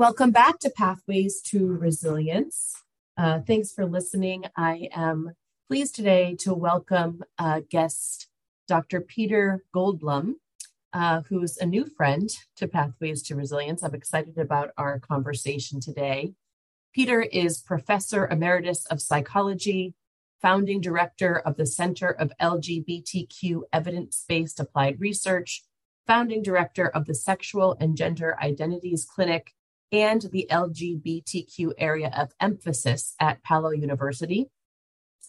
Welcome back to Pathways to Resilience. Uh, thanks for listening. I am pleased today to welcome uh, guest Dr. Peter Goldblum, uh, who's a new friend to Pathways to Resilience. I'm excited about our conversation today. Peter is Professor Emeritus of Psychology, founding director of the Center of LGBTQ Evidence Based Applied Research, founding director of the Sexual and Gender Identities Clinic and the LGBTQ area of emphasis at Palo University.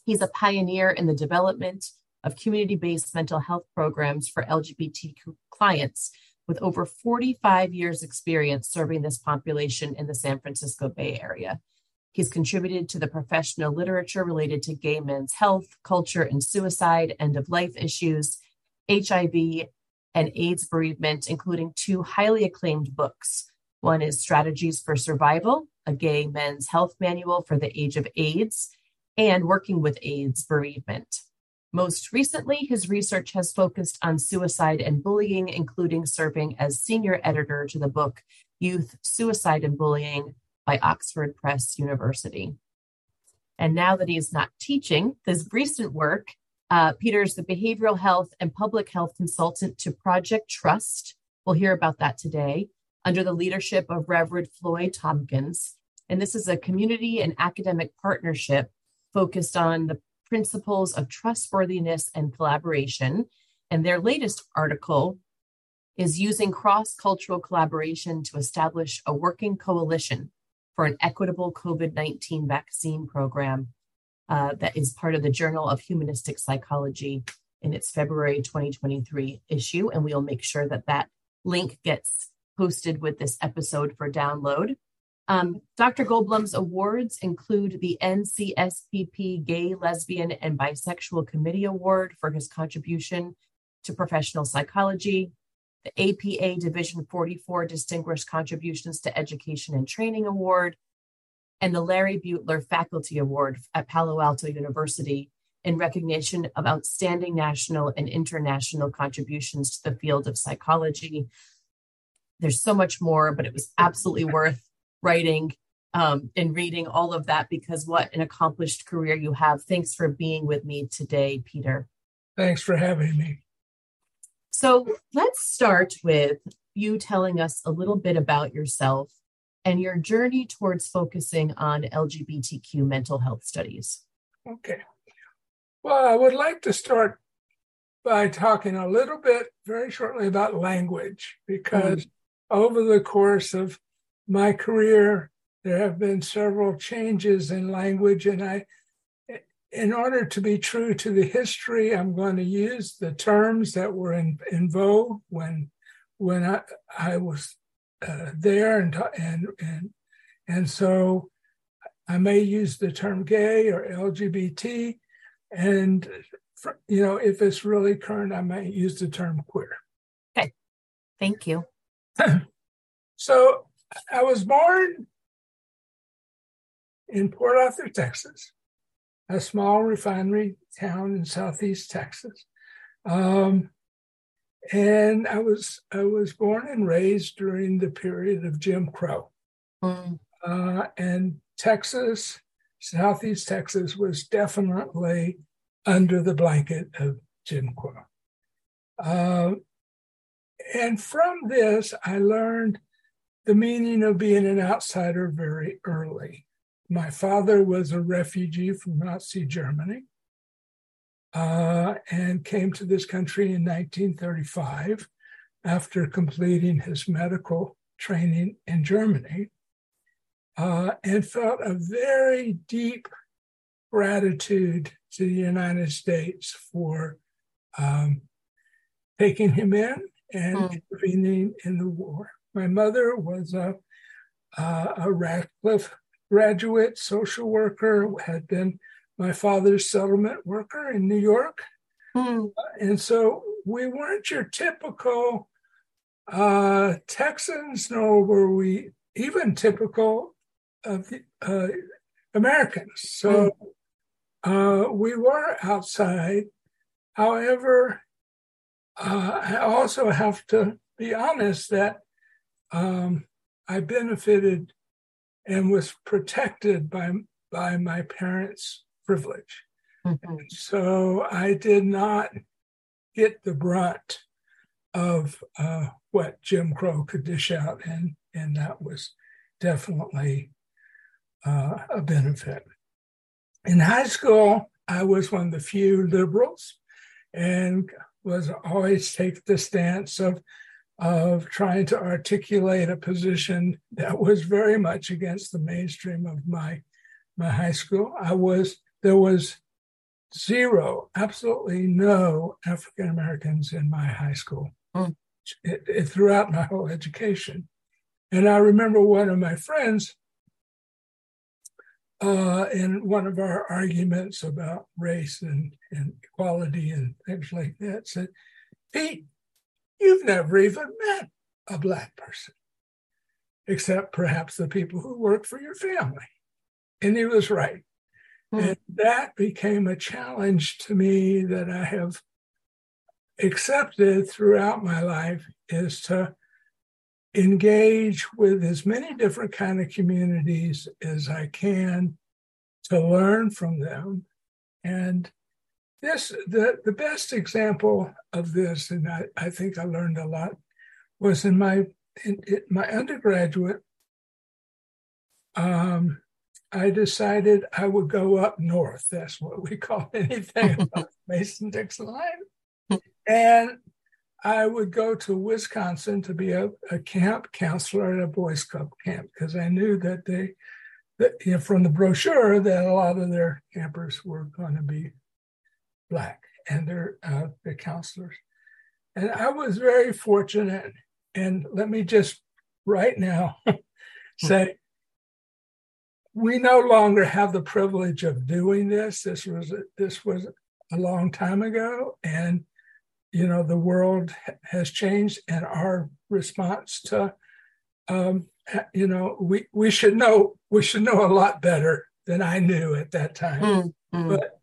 He's a pioneer in the development of community based mental health programs for LGBTQ clients with over 45 years' experience serving this population in the San Francisco Bay Area. He's contributed to the professional literature related to gay men's health, culture and suicide, end of life issues, HIV, and AIDS bereavement, including two highly acclaimed books. One is Strategies for Survival, a gay men's health manual for the age of AIDS, and Working with AIDS bereavement. Most recently, his research has focused on suicide and bullying, including serving as senior editor to the book Youth Suicide and Bullying by Oxford Press University. And now that he's not teaching, his recent work, uh, Peter's the behavioral health and public health consultant to Project Trust. We'll hear about that today under the leadership of Reverend Floyd Tompkins. And this is a community and academic partnership focused on the principles of trustworthiness and collaboration. And their latest article is using cross cultural collaboration to establish a working coalition for an equitable COVID 19 vaccine program uh, that is part of the Journal of Humanistic Psychology in its February 2023 issue. And we'll make sure that that link gets posted with this episode for download. Um, Dr. Goldblum's awards include the NCSPP Gay, Lesbian, and Bisexual Committee Award for his contribution to professional psychology, the APA Division 44 Distinguished Contributions to Education and Training Award, and the Larry Butler Faculty Award at Palo Alto University in recognition of outstanding national and international contributions to the field of psychology. There's so much more, but it was absolutely worth writing um, and reading all of that because what an accomplished career you have. Thanks for being with me today, Peter. Thanks for having me. So let's start with you telling us a little bit about yourself and your journey towards focusing on LGBTQ mental health studies. Okay. Well, I would like to start by talking a little bit very shortly about language because mm-hmm. Over the course of my career, there have been several changes in language, and I, in order to be true to the history, I'm going to use the terms that were in, in vogue when when I, I was uh, there, and and and and so I may use the term gay or LGBT, and you know if it's really current, I may use the term queer. Okay, thank you. so I was born in Port Arthur, Texas, a small refinery town in southeast Texas. Um, and I was I was born and raised during the period of Jim Crow, mm. uh, and Texas, southeast Texas, was definitely under the blanket of Jim Crow. Uh, and from this, I learned the meaning of being an outsider very early. My father was a refugee from Nazi Germany uh, and came to this country in 1935 after completing his medical training in Germany uh, and felt a very deep gratitude to the United States for um, taking him in and mm. intervening in the war. My mother was a, uh, a Radcliffe graduate social worker, had been my father's settlement worker in New York. Hmm. And so we weren't your typical uh, Texans, nor were we even typical of the, uh, Americans. So hmm. uh, we were outside. However, uh, I also have to be honest that um, I benefited and was protected by by my parents' privilege. Mm-hmm. So I did not get the brunt of uh, what Jim Crow could dish out, and and that was definitely uh, a benefit. In high school, I was one of the few liberals, and was always take the stance of of trying to articulate a position that was very much against the mainstream of my my high school. I was there was zero, absolutely no African Americans in my high school mm. it, it, throughout my whole education. And I remember one of my friends uh, in one of our arguments about race and, and equality and things like that said, Pete, you've never even met a Black person, except perhaps the people who work for your family. And he was right. Mm. And that became a challenge to me that I have accepted throughout my life is to engage with as many different kind of communities as I can to learn from them. And this the, the best example of this, and I, I think I learned a lot, was in my in, in my undergraduate um, I decided I would go up north. That's what we call anything Mason Dixon line. And I would go to Wisconsin to be a, a camp counselor at a Boys Club camp because I knew that they, that, you know, from the brochure, that a lot of their campers were going to be black and they're uh, the counselors. And I was very fortunate. And let me just right now say we no longer have the privilege of doing this. This was this was a long time ago, and you know the world has changed, and our response to, um, you know, we we should know we should know a lot better than I knew at that time, mm-hmm. but.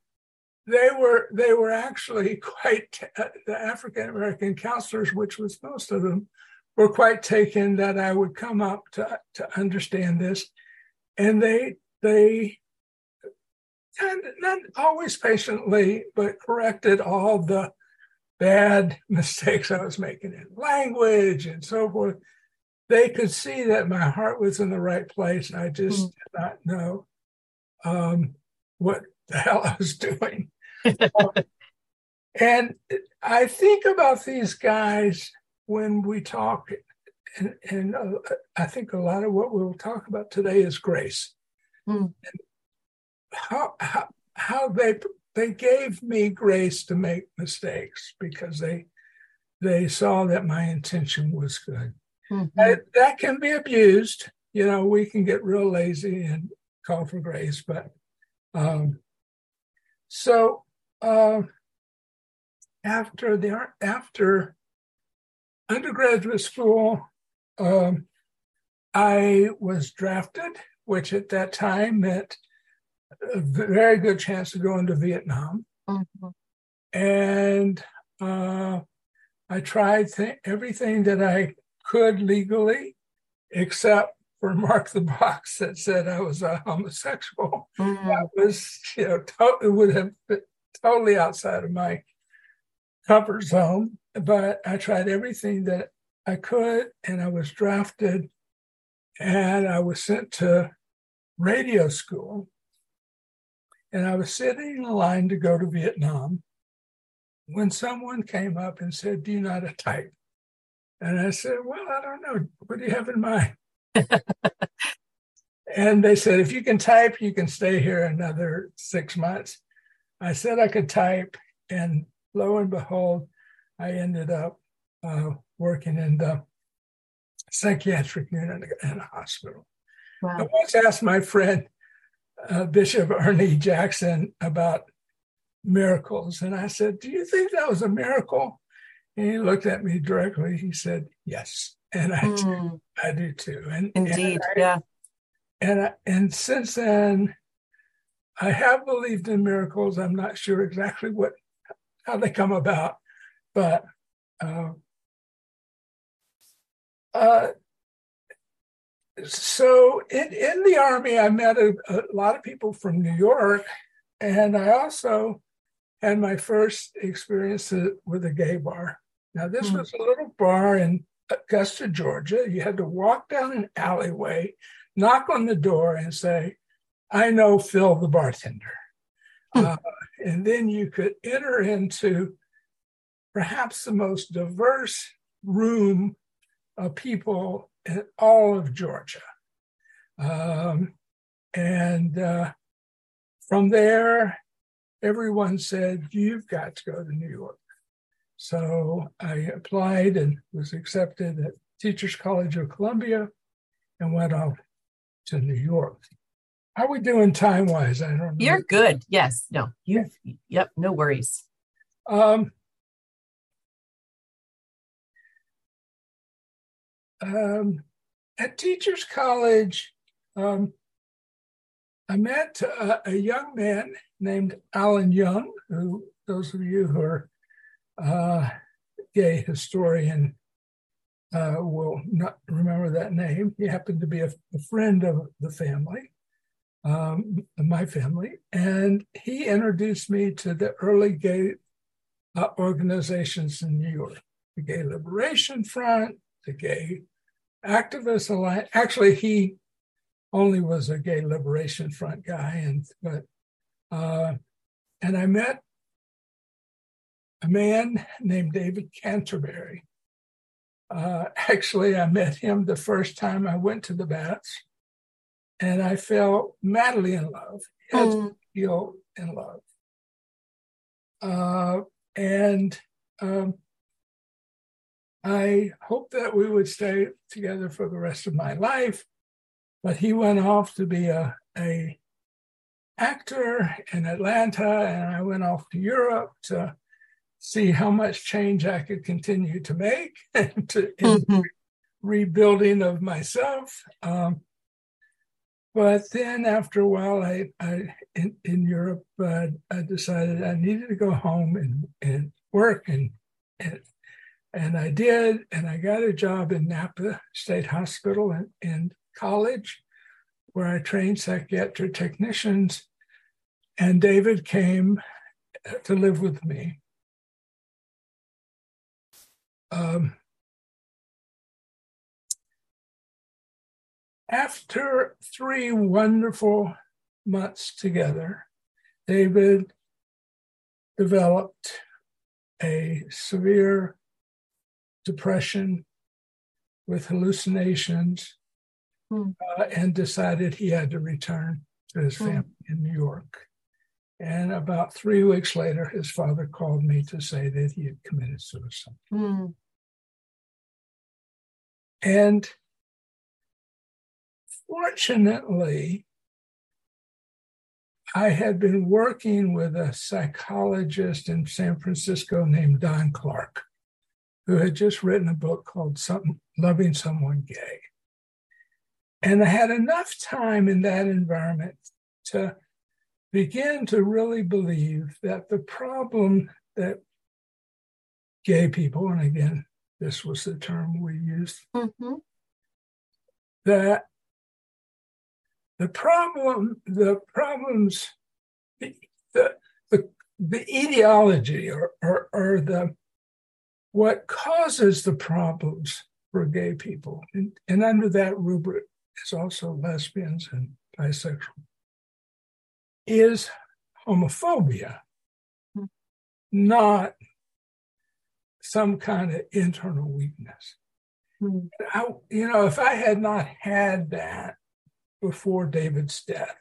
They were they were actually quite uh, the African American counselors, which was most of them, were quite taken that I would come up to to understand this and they they and not always patiently, but corrected all the bad mistakes I was making in language and so forth. They could see that my heart was in the right place. I just mm. did not know um, what the hell I was doing. and I think about these guys when we talk and, and uh, I think a lot of what we'll talk about today is grace. Mm. How, how, how they they gave me grace to make mistakes because they they saw that my intention was good. Mm-hmm. That, that can be abused. You know, we can get real lazy and call for grace, but um, so uh, after the after undergraduate school, um, I was drafted, which at that time meant a very good chance to go into Vietnam. Mm-hmm. And uh, I tried th- everything that I could legally, except for mark the box that said I was a homosexual. Mm-hmm. That was, you know, to- it would have been totally outside of my comfort zone. But I tried everything that I could, and I was drafted, and I was sent to radio school. And I was sitting in line to go to Vietnam when someone came up and said, Do you know how to type? And I said, Well, I don't know. What do you have in mind? and they said, If you can type, you can stay here another six months. I said I could type, and lo and behold, I ended up uh, working in the psychiatric unit in a hospital. Wow. I once asked my friend uh, Bishop Ernie Jackson about miracles, and I said, "Do you think that was a miracle?" And he looked at me directly. He said, "Yes," and I, mm. do, I do too. And indeed, and I, yeah. And I, and since then, I have believed in miracles. I'm not sure exactly what how they come about, but uh, uh, so in, in the army, I met a, a lot of people from New York, and I also had my first experience with a gay bar. Now, this mm. was a little bar in Augusta, Georgia. You had to walk down an alleyway, knock on the door, and say, I know Phil, the bartender. Mm. Uh, and then you could enter into perhaps the most diverse room of people in all of Georgia. Um, and uh, from there, everyone said, You've got to go to New York. So I applied and was accepted at Teachers College of Columbia and went off to New York. How are we doing time wise? I don't know. You're good. Yes. No, You've. yep, no worries. Um, um, at Teachers College, um, I met a, a, young man named Alan Young, who those of you who are uh, gay historian uh, will not remember that name. He happened to be a, a friend of the family, um, my family, and he introduced me to the early gay uh, organizations in New York, the Gay Liberation Front, the Gay Activist Alliance. Actually, he only was a Gay Liberation Front guy, and but uh, and I met a man named David Canterbury. Uh, actually, I met him the first time I went to the Bats, and I fell madly in love. Mm. Feel in love, uh, and um, I hoped that we would stay together for the rest of my life. But he went off to be a, a actor in Atlanta, and I went off to Europe to see how much change I could continue to make and to mm-hmm. rebuilding of myself. Um, but then after a while, I, I in, in Europe, uh, I decided I needed to go home and, and work and, and and I did, and I got a job in Napa State Hospital and, and college, where I trained psychiatric technicians. And David came to live with me. Um, after three wonderful months together, David developed a severe depression with hallucinations hmm. uh, and decided he had to return to his hmm. family in New York. And about three weeks later, his father called me to say that he had committed suicide. Hmm. And fortunately, I had been working with a psychologist in San Francisco named Don Clark, who had just written a book called Something, Loving Someone Gay. And I had enough time in that environment to begin to really believe that the problem that gay people, and again, this was the term we used, mm-hmm. that the problem, the problems, the, the, the, the ideology or, or, or the what causes the problems for gay people, and, and under that rubric is also lesbians and bisexual, is homophobia, not some kind of internal weakness. Mm-hmm. I, you know, if I had not had that before David's death,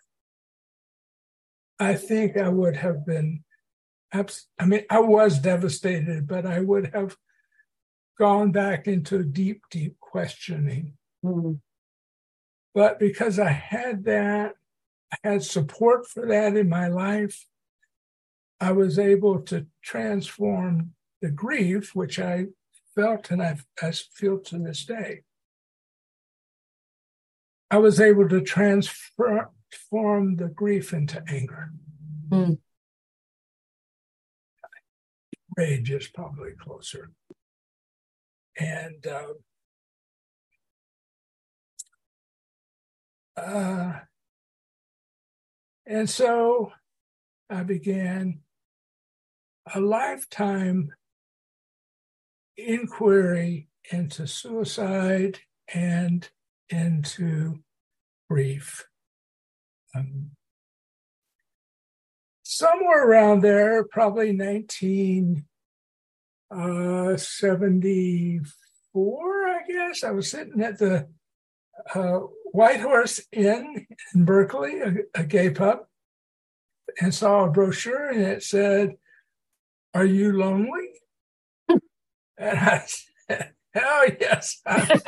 I think I would have been I mean, I was devastated, but I would have gone back into deep, deep questioning. Mm-hmm. But because I had that, I had support for that in my life, I was able to transform the grief, which I felt and I, I feel to this day. I was able to transform the grief into anger. Mm rage is probably closer. And uh, uh, and so I began a lifetime inquiry into suicide and into grief. Um, somewhere around there, probably 1974, uh, 74, I guess, I was sitting at the uh, White Horse Inn in Berkeley, a, a gay pub, and saw a brochure and it said, Are you lonely? and I said, Hell yes. I,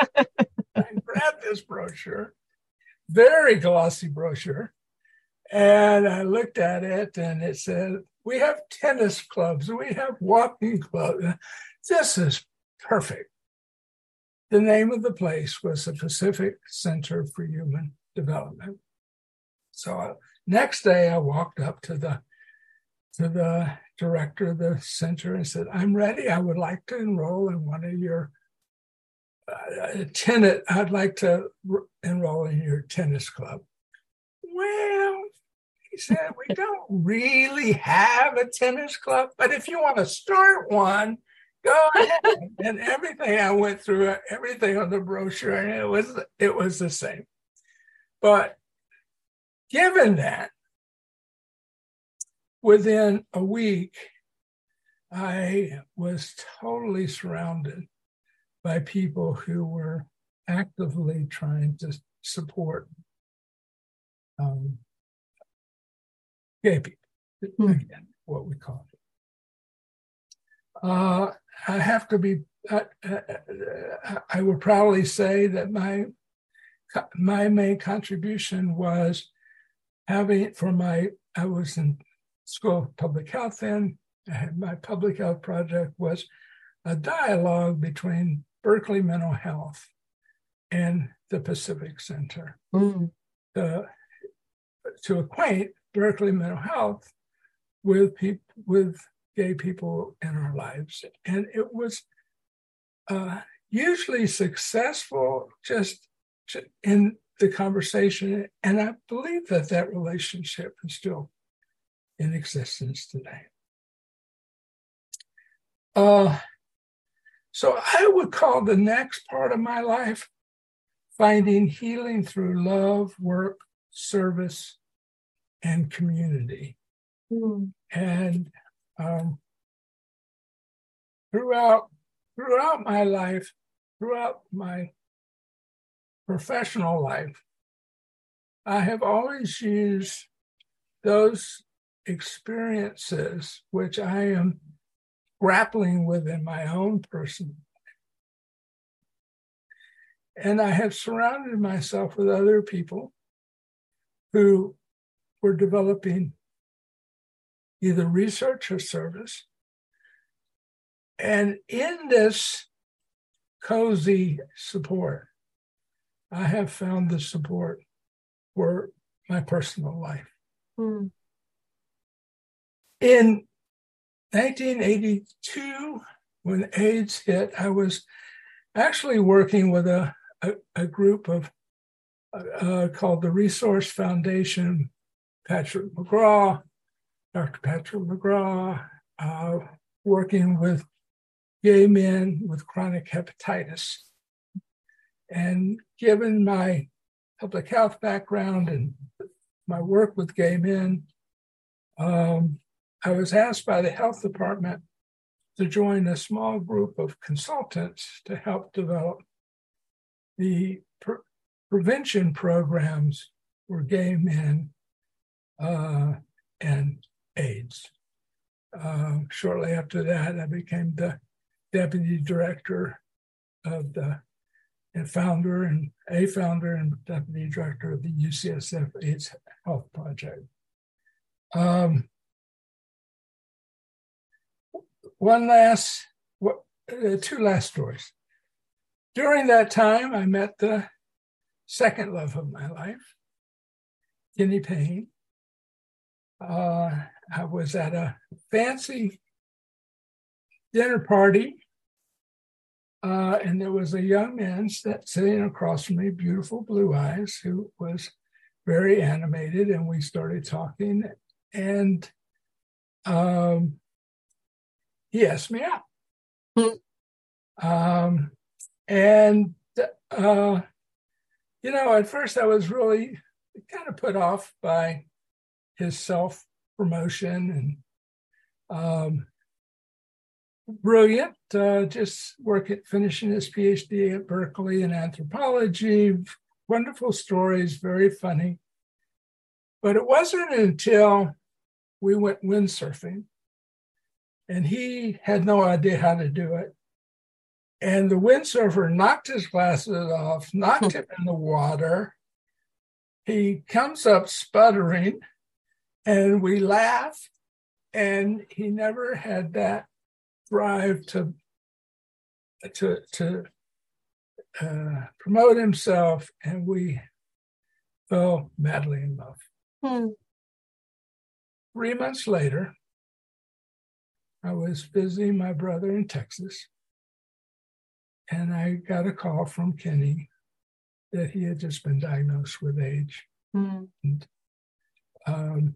I grabbed this brochure, very glossy brochure, and I looked at it and it said, We have tennis clubs, we have walking clubs. This is perfect. The name of the place was the Pacific Center for Human Development. So uh, next day, I walked up to the to the director of the center and said, "I'm ready. I would like to enroll in one of your uh, tennis. I'd like to enroll in your tennis club." Well, said, "We don't really have a tennis club, but if you want to start one." Go ahead. and everything I went through, everything on the brochure, and it was it was the same. But given that, within a week, I was totally surrounded by people who were actively trying to support um, gay people, mm. again, what we call it. Uh, I have to be. Uh, uh, I would proudly say that my my main contribution was having for my. I was in school of public health then. my public health project was a dialogue between Berkeley Mental Health and the Pacific Center mm. to, to acquaint Berkeley Mental Health with people with gay people in our lives. And it was uh, usually successful just in the conversation. And I believe that that relationship is still in existence today. Uh, so I would call the next part of my life finding healing through love, work, service, and community. Mm. And um, throughout throughout my life, throughout my professional life, I have always used those experiences which I am grappling with in my own person. And I have surrounded myself with other people who were developing either research or service. And in this cozy support, I have found the support for my personal life. Mm. In 1982, when AIDS hit, I was actually working with a, a, a group of uh, called the Resource Foundation, Patrick McGraw, Dr. Patrick McGraw, uh, working with gay men with chronic hepatitis. And given my public health background and my work with gay men, um, I was asked by the health department to join a small group of consultants to help develop the pre- prevention programs for gay men uh, and AIDS. Uh, shortly after that, I became the deputy director of the and founder and a founder and deputy director of the UCSF AIDS Health Project. Um, one last, uh, two last stories. During that time, I met the second love of my life, Kenny Payne. Uh, I was at a fancy dinner party, uh, and there was a young man sitting across from me, beautiful blue eyes, who was very animated, and we started talking. And um, he asked me out. Hmm. Um, and, uh, you know, at first I was really kind of put off by his self promotion and um, brilliant, uh, just working, finishing his PhD at Berkeley in anthropology. Wonderful stories, very funny. But it wasn't until we went windsurfing and he had no idea how to do it. And the windsurfer knocked his glasses off, knocked him in the water. He comes up sputtering, and we laugh. And he never had that drive to to to uh, promote himself, and we fell madly in love. Hmm. Three months later, I was visiting my brother in Texas, and I got a call from Kenny that he had just been diagnosed with AIDS. mm. and, um,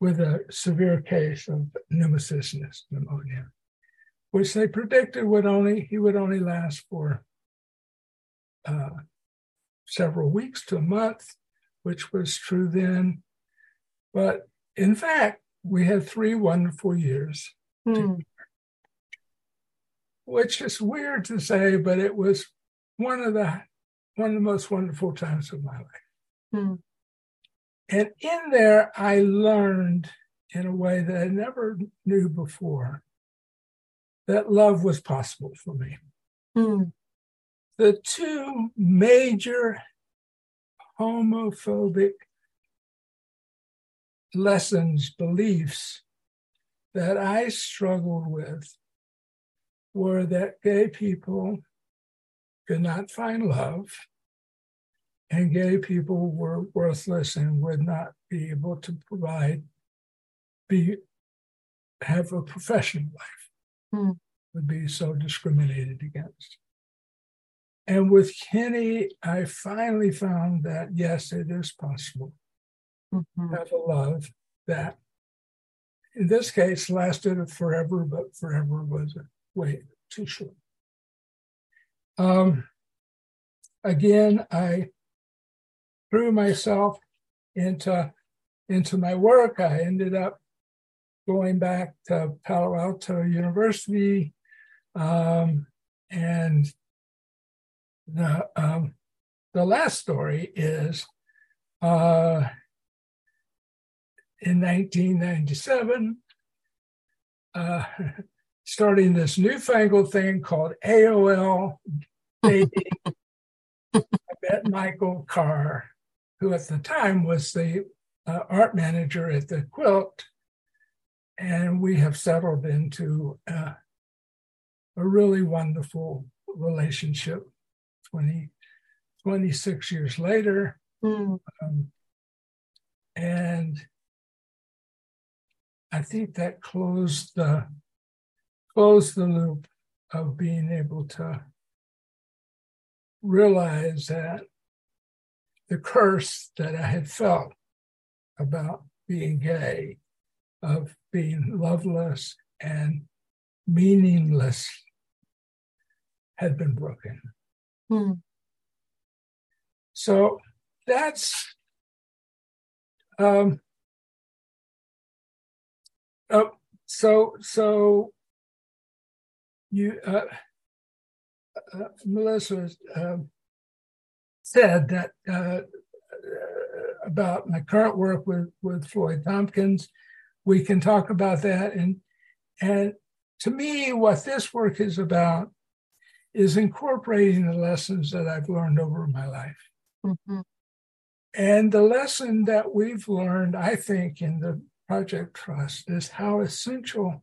with a severe case of pneumocystis pneumonia, which they predicted would only he would only last for uh, several weeks to a month, which was true then. But in fact, we had three wonderful years, mm. which is weird to say, but it was one of the one of the most wonderful times of my life. Mm. And in there, I learned in a way that I never knew before that love was possible for me. Mm. The two major homophobic lessons, beliefs that I struggled with were that gay people could not find love and gay people were worthless and would not be able to provide be have a professional life hmm. would be so discriminated against and with kenny i finally found that yes it is possible mm-hmm. have a love that, in this case, lasted forever, but forever was way too short. Um, again, I threw myself into into my work. I ended up going back to Palo Alto University, um, and the um, the last story is uh, in 1997, uh, starting this newfangled thing called AOL dating. I met Michael Carr, who at the time was the uh, art manager at the Quilt, and we have settled into uh, a really wonderful relationship 20, 26 years later. Mm. Um, and I think that closed the closed the loop of being able to realize that the curse that I had felt about being gay, of being loveless and meaningless, had been broken. Hmm. So that's um, Oh, so so you uh, uh, Melissa um, said that uh, about my current work with with Floyd Tompkins. We can talk about that, and and to me, what this work is about is incorporating the lessons that I've learned over my life. Mm-hmm. And the lesson that we've learned, I think, in the Project Trust is how essential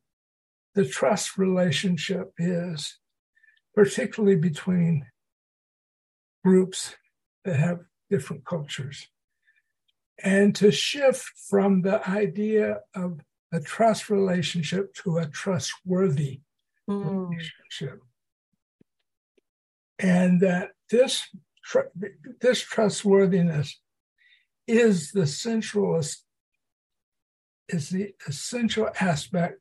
the trust relationship is, particularly between groups that have different cultures. And to shift from the idea of a trust relationship to a trustworthy mm. relationship. And that this, this trustworthiness is the central is the essential aspect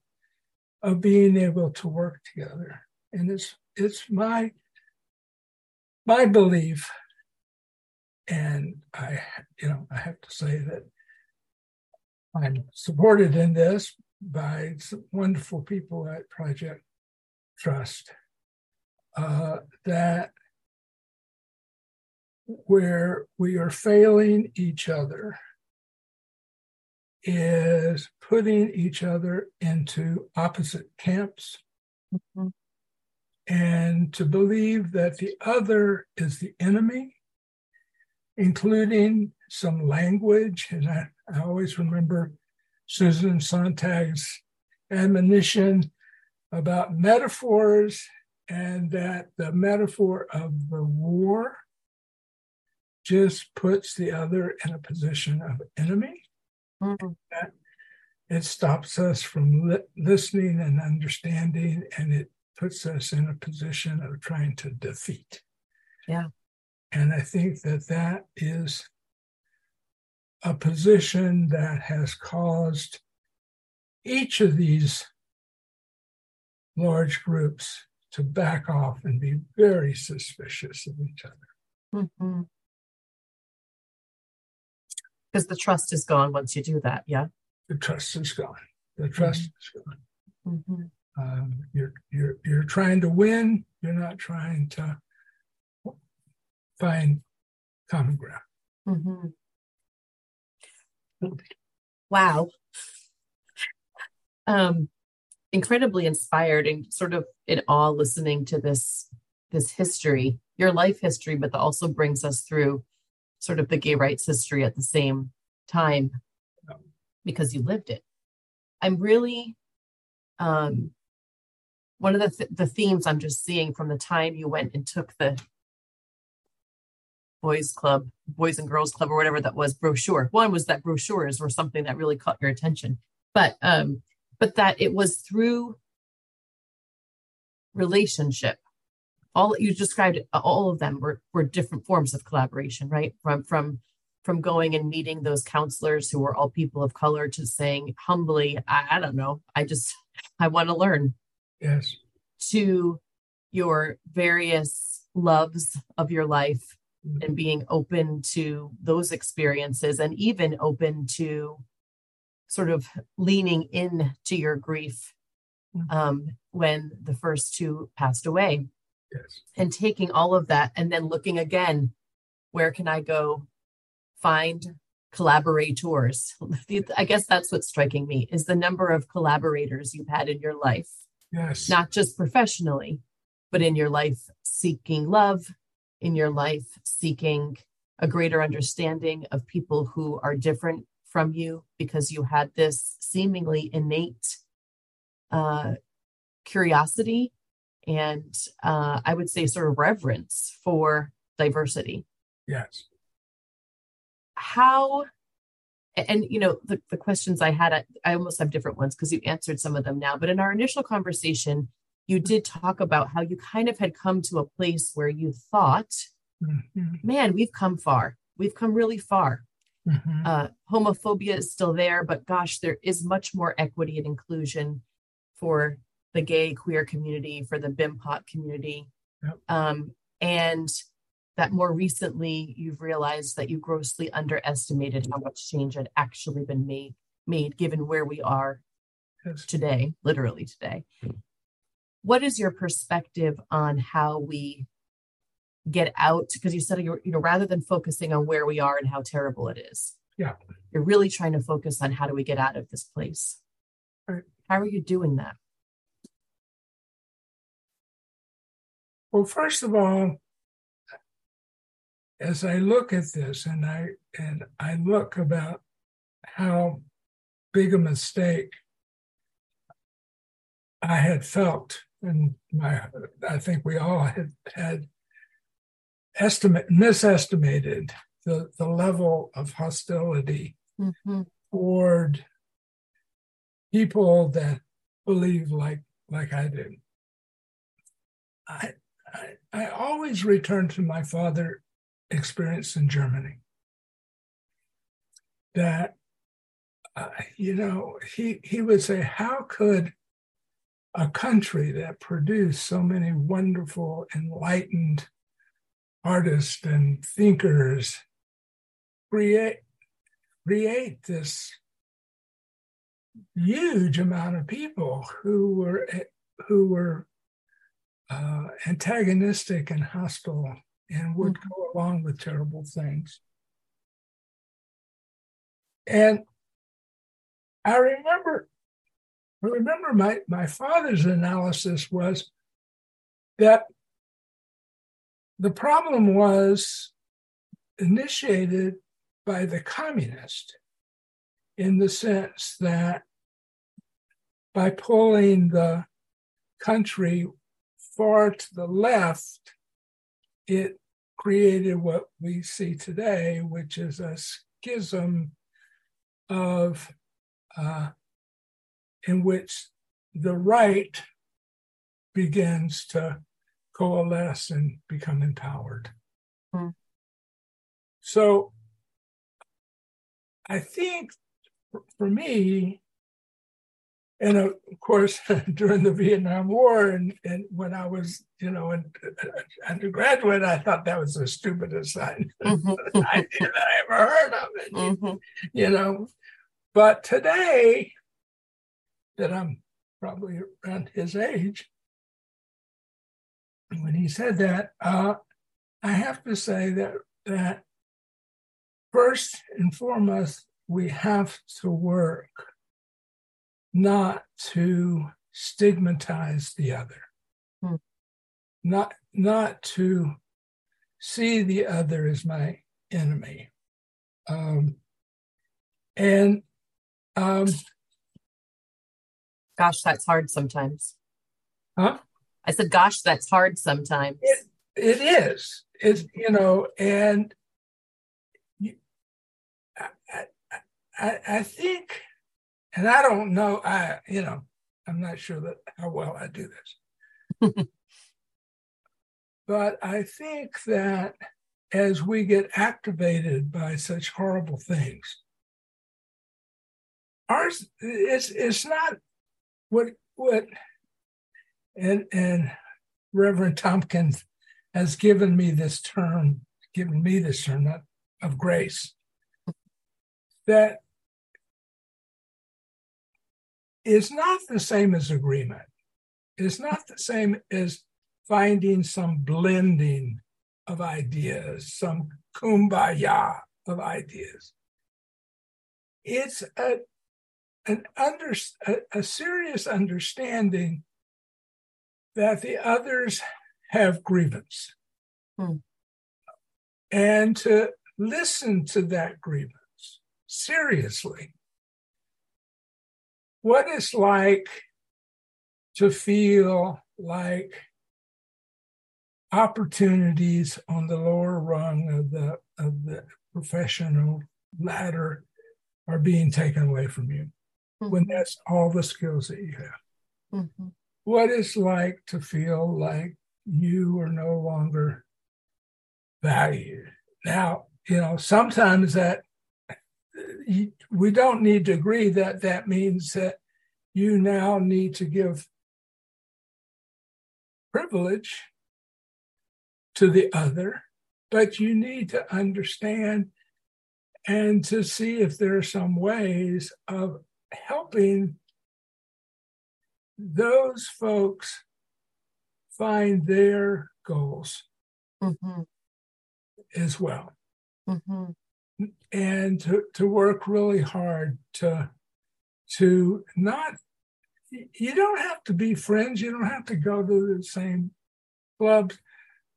of being able to work together. And it's it's my my belief, and I you know I have to say that I'm supported in this by some wonderful people at Project Trust uh, that where we are failing each other is putting each other into opposite camps mm-hmm. and to believe that the other is the enemy, including some language. And I, I always remember Susan Sontag's admonition about metaphors and that the metaphor of the war just puts the other in a position of enemy. Mm-hmm. It stops us from li- listening and understanding, and it puts us in a position of trying to defeat. Yeah. And I think that that is a position that has caused each of these large groups to back off and be very suspicious of each other. Mm-hmm because the trust is gone once you do that yeah the trust is gone the trust mm-hmm. is gone mm-hmm. um, you're you're you're trying to win you're not trying to find common ground mm-hmm. wow um incredibly inspired and sort of in awe listening to this this history your life history but that also brings us through sort of the gay rights history at the same time because you lived it. I'm really um, one of the th- the themes I'm just seeing from the time you went and took the boys club, boys and girls club, or whatever that was brochure. One was that brochures were something that really caught your attention, but um, but that it was through relationship. All you described all of them were, were different forms of collaboration right? From from from going and meeting those counselors who were all people of color to saying humbly i, I don't know. I just i want to learn. Yes. To your various loves of your life. And being open to those experiences and even open to sort of leaning in to your grief mm-hmm. um, when the first two passed away Yes. And taking all of that and then looking again, where can I go find collaborators? I guess that's what's striking me is the number of collaborators you've had in your life. Yes. Not just professionally, but in your life seeking love, in your life seeking a greater understanding of people who are different from you because you had this seemingly innate uh, curiosity and uh, I would say sort of reverence for diversity. Yes. How, and you know, the, the questions I had, I, I almost have different ones because you answered some of them now. But in our initial conversation, you did talk about how you kind of had come to a place where you thought, mm-hmm. man, we've come far. We've come really far. Mm-hmm. Uh, homophobia is still there, but gosh, there is much more equity and inclusion for the gay queer community, for the BIPOC community. Yep. Um, and that more recently you've realized that you grossly underestimated how much change had actually been made made given where we are yes. today, literally today. What is your perspective on how we get out? Because you said you're, you know, rather than focusing on where we are and how terrible it is, yeah, you're really trying to focus on how do we get out of this place. Right. How are you doing that? Well, first of all, as I look at this and I and I look about how big a mistake I had felt, and my I think we all had had estimate misestimated the, the level of hostility mm-hmm. toward people that believe like like I did. I I, I always return to my father experience in Germany. that uh, you know he he would say how could a country that produced so many wonderful enlightened artists and thinkers create create this huge amount of people who were who were uh, antagonistic and hostile and would mm-hmm. go along with terrible things. And I remember, remember my, my father's analysis was that the problem was initiated by the communist in the sense that by pulling the country far to the left, it created what we see today, which is a schism of uh, in which the right begins to coalesce and become empowered. Hmm. So I think for me, and of course, during the Vietnam War, and, and when I was, you know, an undergraduate, I thought that was the stupidest mm-hmm. idea that I ever heard of. It, mm-hmm. You know, but today, that I'm probably around his age, when he said that, uh, I have to say that that first and foremost, we have to work not to stigmatize the other, hmm. not not to see the other as my enemy, um, and um, gosh, that's hard sometimes. Huh? I said, gosh, that's hard sometimes. It, it is. It's you know, and you, I, I, I think and I don't know, I, you know, I'm not sure that how well I do this. but I think that as we get activated by such horrible things, ours it's it's not what what and and Reverend Tompkins has given me this term, given me this term of grace, that is not the same as agreement. It's not the same as finding some blending of ideas, some kumbaya of ideas. It's a, an under, a, a serious understanding that the others have grievance hmm. and to listen to that grievance seriously what it's like to feel like opportunities on the lower rung of the of the professional ladder are being taken away from you mm-hmm. when that's all the skills that you have mm-hmm. what it's like to feel like you are no longer valued now you know sometimes that we don't need to agree that that means that you now need to give privilege to the other, but you need to understand and to see if there are some ways of helping those folks find their goals mm-hmm. as well. Mm-hmm and to, to work really hard to to not you don't have to be friends you don't have to go to the same clubs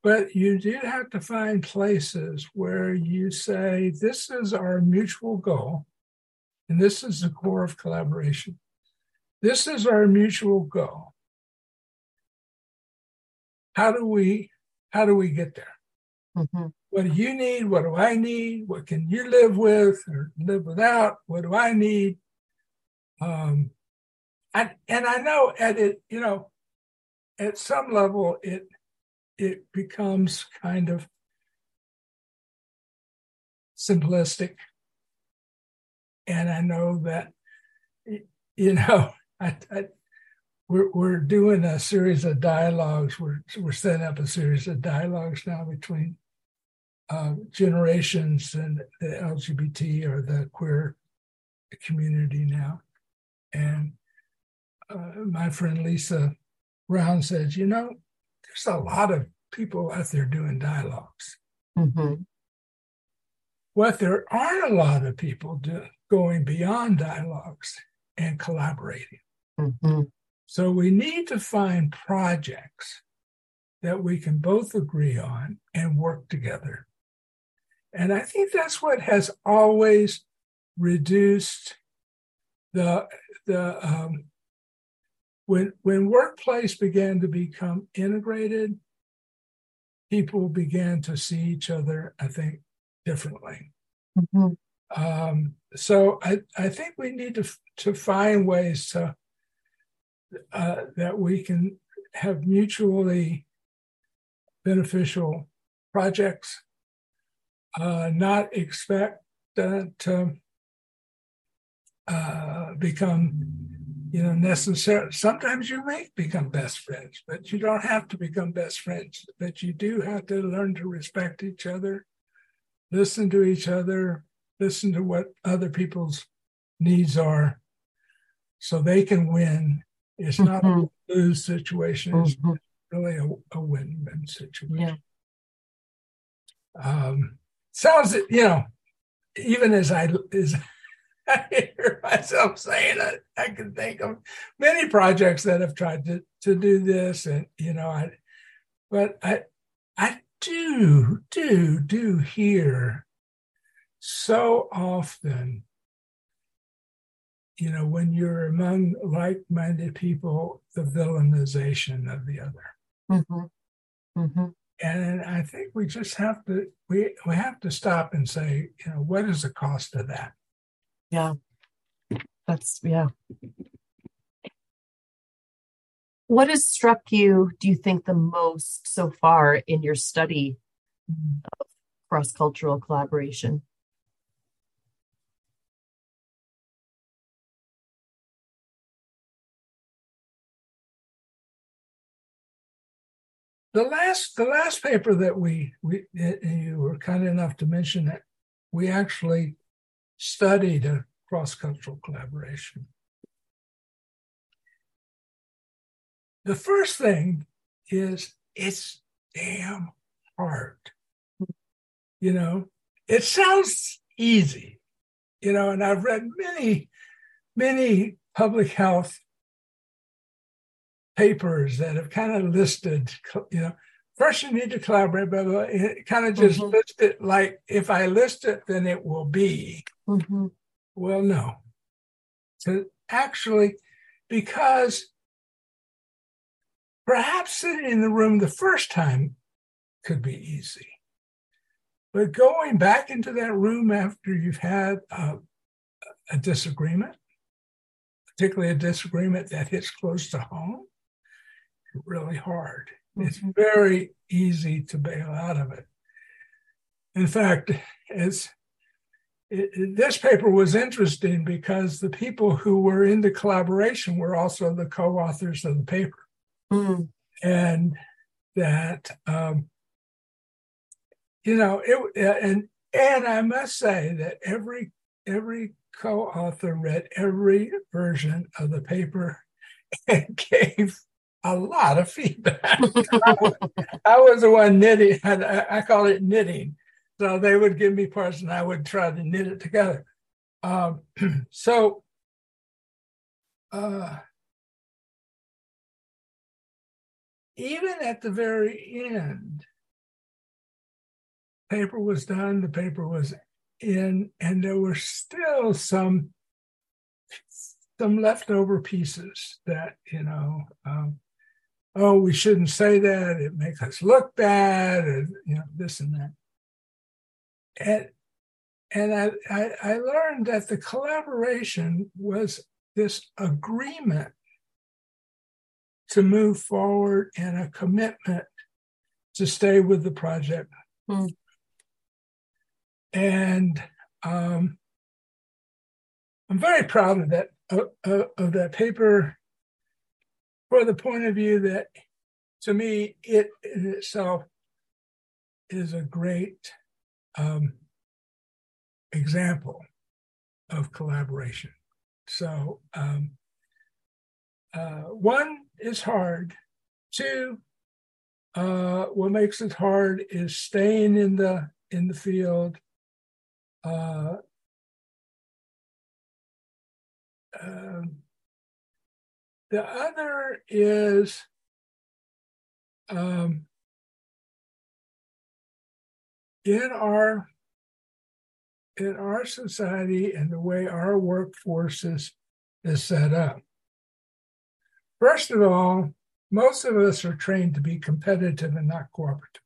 but you do have to find places where you say this is our mutual goal and this is the core of collaboration this is our mutual goal how do we how do we get there mm-hmm what do you need? What do I need? What can you live with or live without? What do I need? Um, and, and I know at it, you know, at some level, it it becomes kind of simplistic. And I know that, you know, I, I, we're, we're doing a series of dialogues. We're, we're setting up a series of dialogues now between uh, generations and the LGBT or the queer community now. And uh, my friend Lisa Brown says, you know, there's a lot of people out there doing dialogs mm-hmm. What there aren't a lot of people do, going beyond dialogues and collaborating. Mm-hmm. So we need to find projects that we can both agree on and work together. And I think that's what has always reduced the the um, when when workplace began to become integrated, people began to see each other. I think differently. Mm-hmm. Um, so I, I think we need to to find ways to uh, that we can have mutually beneficial projects, uh, not expect that to uh, become, you know, necessary. Sometimes you may become best friends, but you don't have to become best friends. But you do have to learn to respect each other listen to each other, listen to what other people's needs are so they can win. It's not mm-hmm. a lose situation, it's mm-hmm. really a, a win win situation. Yeah. Um, sounds, you know, even as I, as I hear myself saying it, I can think of many projects that have tried to, to do this. And, you know, I, but I, I do, do, do hear so often, you know, when you're among like minded people, the villainization of the other. Mm-hmm. Mm-hmm. And I think we just have to we we have to stop and say, you know, what is the cost of that? Yeah. That's yeah. What has struck you, do you think, the most so far in your study of cross cultural collaboration? The last, the last paper that we, we you were kind enough to mention that we actually studied a cross cultural collaboration. The first thing is it's damn hard. You know, it sounds easy, you know, and I've read many, many public health papers that have kind of listed, you know, first you need to collaborate, blah, blah, blah. Kind of just mm-hmm. list it like if I list it, then it will be. Mm-hmm. Well, no. So actually, because Perhaps sitting in the room the first time could be easy. But going back into that room after you've had a, a disagreement, particularly a disagreement that hits close to home, really hard. Mm-hmm. It's very easy to bail out of it. In fact, it's it, it, this paper was interesting because the people who were in the collaboration were also the co-authors of the paper. Mm. And that, um, you know, it, and, and I must say that every, every co-author read every version of the paper and gave a lot of feedback. I, was, I, was, the one knitting, I, I, call it knitting. So they would give me parts and I would try to knit it together. Um, so, uh, even at the very end, paper was done, the paper was in, and there were still some some leftover pieces that you know um, oh we shouldn't say that it makes us look bad and you know this and that and and I, I, I learned that the collaboration was this agreement to move forward and a commitment to stay with the project. Mm. And um, I'm very proud of that of, of that paper for the point of view that to me it in itself is a great um, example of collaboration. So um, uh, one is hard. Two, uh, what makes it hard is staying in the in the field. Uh, um, the other is um, in our in our society and the way our workforce is, is set up. First of all, most of us are trained to be competitive and not cooperative.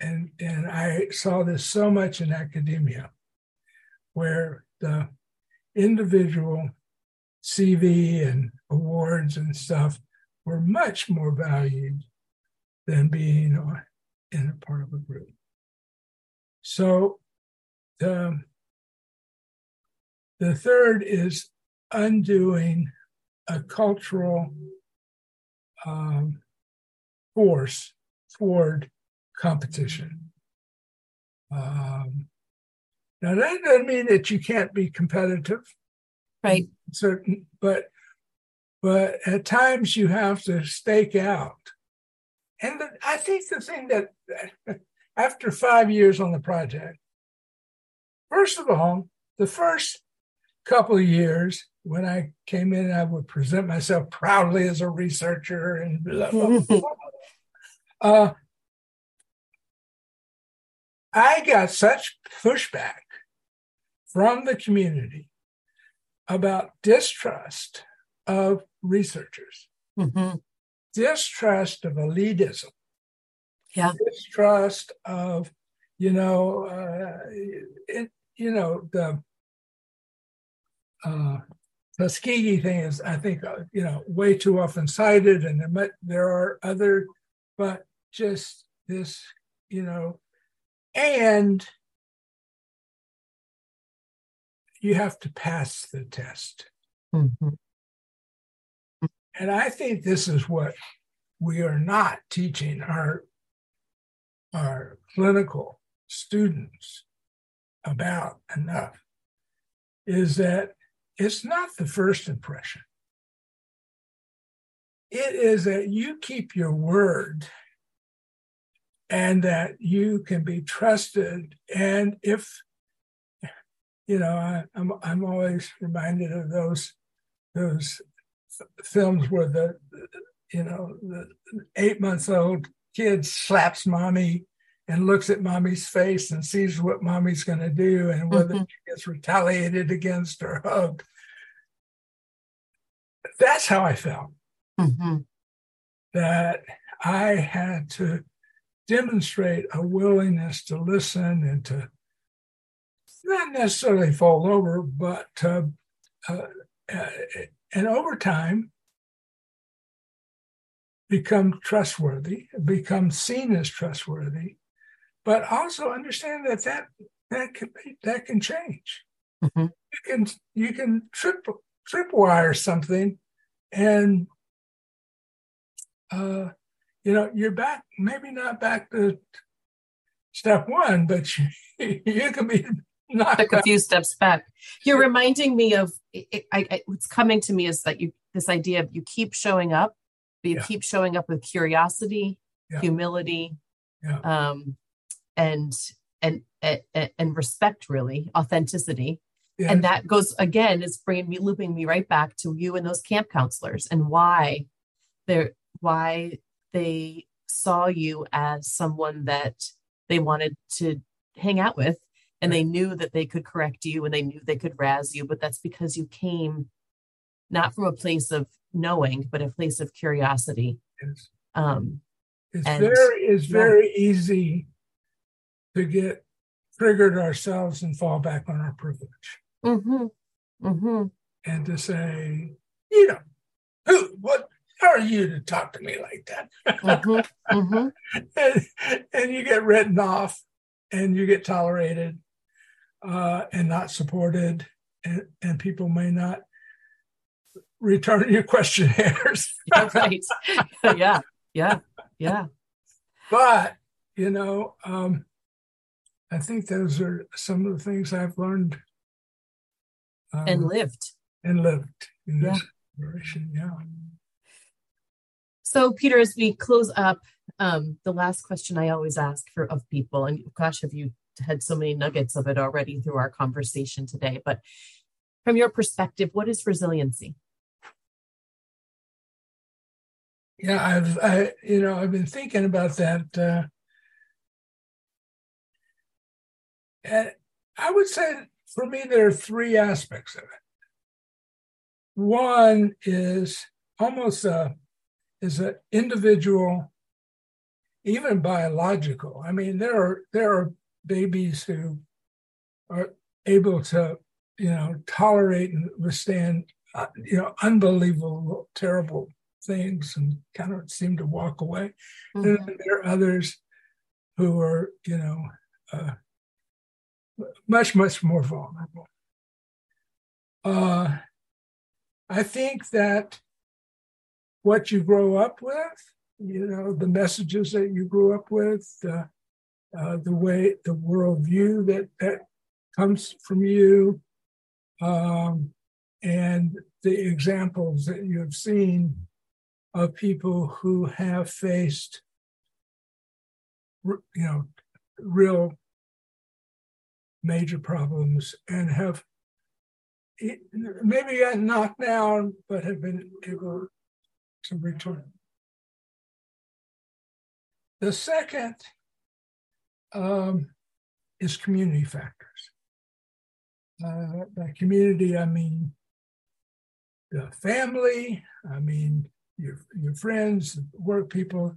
And, and I saw this so much in academia, where the individual CV and awards and stuff were much more valued than being in a part of a group. So the, the third is undoing a cultural um, force toward competition. Um, now that doesn't mean that you can't be competitive, right? Certain, but but at times you have to stake out. And the, I think the thing that after five years on the project, first of all, the first couple of years when I came in, I would present myself proudly as a researcher and blah, blah, blah. uh, I got such pushback from the community about distrust of researchers, mm-hmm. distrust of elitism, yeah. distrust of, you know, uh, it, you know the uh, Tuskegee thing is, I think, uh, you know, way too often cited, and there, there are other, but just this, you know, and you have to pass the test. Mm-hmm. And I think this is what we are not teaching our our clinical students about enough is that it's not the first impression. It is that you keep your word and that you can be trusted. And if, you know, I, am I'm, I'm always reminded of those, those films where the, you know, the eight months old kid slaps mommy and looks at mommy's face and sees what mommy's going to do and whether mm-hmm. she gets retaliated against or hugged. That's how I felt. Mm-hmm. That I had to demonstrate a willingness to listen and to not necessarily fall over, but uh, uh, and over time become trustworthy, become seen as trustworthy, but also understand that that that can be, that can change. Mm-hmm. You can you can trip tripwire something, and uh, you know you're back. Maybe not back to step one, but you, you can be knocked took a few steps back. You're reminding me of it, I, I, what's coming to me is that you this idea of you keep showing up, but you yeah. keep showing up with curiosity, yeah. humility, yeah. um, and and and respect really authenticity and that goes again is bringing me looping me right back to you and those camp counselors and why they're why they saw you as someone that they wanted to hang out with and they knew that they could correct you and they knew they could razz you but that's because you came not from a place of knowing but a place of curiosity yes. um it's and, very it's yeah. very easy to get triggered ourselves and fall back on our privilege. Mm-hmm. Mm-hmm. And to say, you know, who, what, how are you to talk to me like that? Mm-hmm. mm-hmm. and, and you get written off and you get tolerated. Uh, and not supported, and, and people may not return your questionnaires. right. yeah. Yeah. Yeah. But, you know, um, I think those are some of the things I've learned um, and lived. And lived in this generation. Yeah. So, Peter, as we close up, um, the last question I always ask for of people, and gosh, have you had so many nuggets of it already through our conversation today? But from your perspective, what is resiliency? Yeah, I've I, you know I've been thinking about that. Uh, and I would say for me there are three aspects of it. One is almost a is an individual, even biological. I mean, there are there are babies who are able to, you know, tolerate and withstand, uh, you know, unbelievable, terrible things and kind of seem to walk away. Mm-hmm. And there are others who are, you know, uh, much, much more vulnerable. Uh, I think that what you grow up with, you know, the messages that you grew up with, uh, uh, the way, the worldview that, that comes from you, um, and the examples that you have seen of people who have faced, you know, real major problems and have maybe got knocked down, but have been able to return. The second um, is community factors. Uh, by community, I mean the family, I mean your your friends, work people,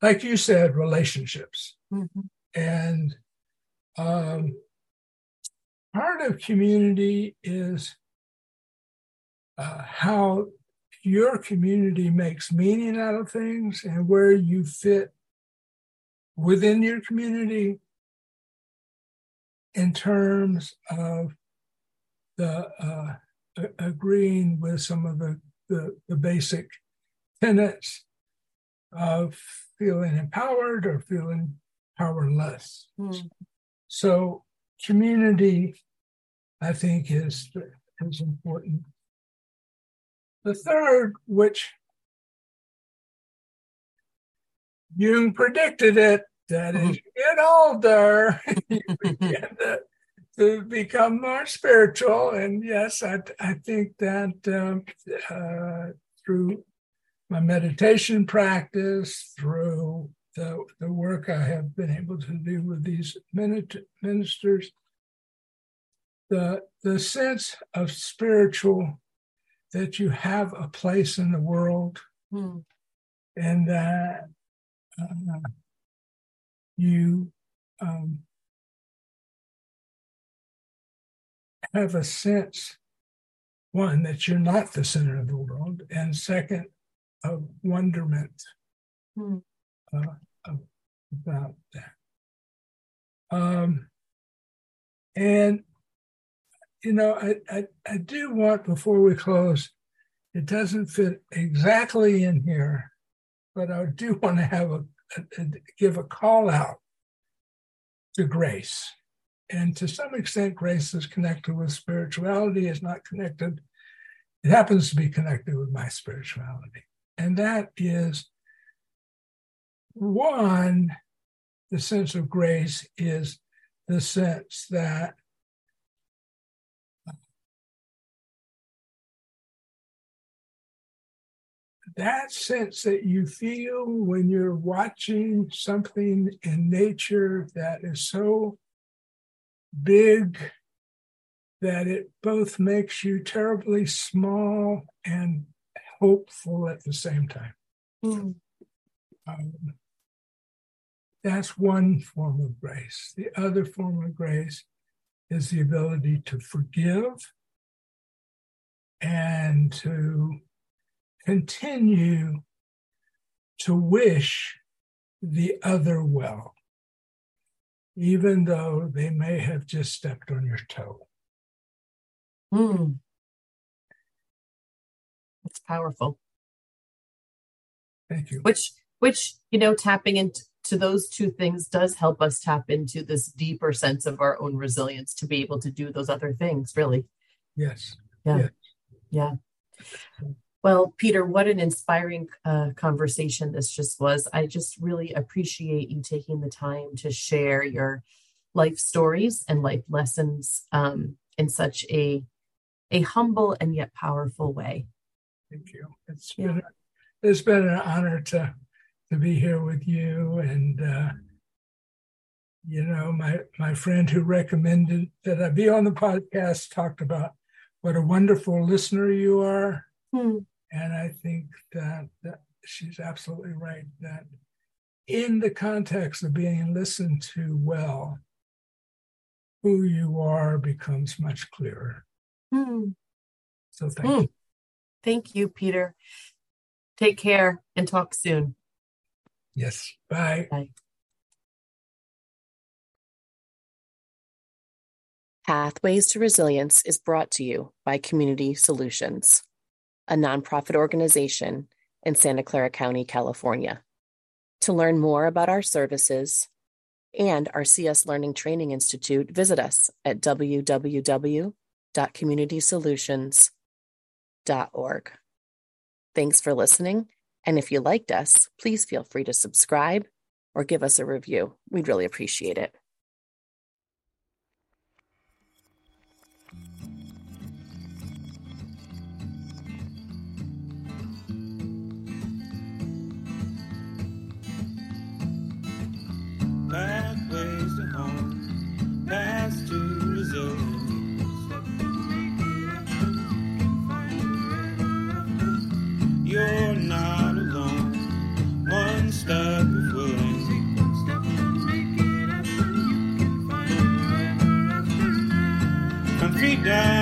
like you said, relationships, mm-hmm. and um, part of community is uh, how your community makes meaning out of things and where you fit within your community in terms of the uh, agreeing with some of the, the, the basic tenets of feeling empowered or feeling powerless. Mm. So community, I think, is, is important. The third, which Jung predicted it, that as you get older, you begin to, to, become more spiritual. And yes, I, I think that um, uh, through my meditation practice, through the, the work I have been able to do with these ministers, the, the sense of spiritual that you have a place in the world hmm. and that uh, you um, have a sense one that you're not the center of the world and second of wonderment hmm. uh, about that um, and you know, I, I, I do want before we close, it doesn't fit exactly in here, but I do want to have a, give a call out to grace. And to some extent, grace is connected with spirituality, is not connected. It happens to be connected with my spirituality. And that is one, the sense of grace is the sense that that sense that you feel when you're watching something in nature that is so big that it both makes you terribly small and hopeful at the same time. Mm. Um, that's one form of grace. The other form of grace is the ability to forgive and to continue to wish the other well. even though they may have just stepped on your toe. Hmm. It's powerful. Thank you. Which, which you know, tapping into those two things does help us tap into this deeper sense of our own resilience to be able to do those other things. Really. Yes. Yeah. Yes. Yeah. Well, Peter, what an inspiring uh, conversation this just was. I just really appreciate you taking the time to share your life stories and life lessons um, in such a a humble and yet powerful way. Thank you. It's yeah. been it's been an honor to to be here with you and uh, you know my my friend who recommended that I be on the podcast talked about what a wonderful listener you are. Hmm. And I think that, that she's absolutely right that in the context of being listened to well, who you are becomes much clearer. Hmm. So thank hmm. you. Thank you, Peter. Take care and talk soon. Yes. Bye. Bye. Pathways to Resilience is brought to you by Community Solutions, a nonprofit organization in Santa Clara County, California. To learn more about our services and our CS Learning Training Institute, visit us at www.communitysolutions.org. Thanks for listening, and if you liked us, please feel free to subscribe or give us a review. We'd really appreciate it. down.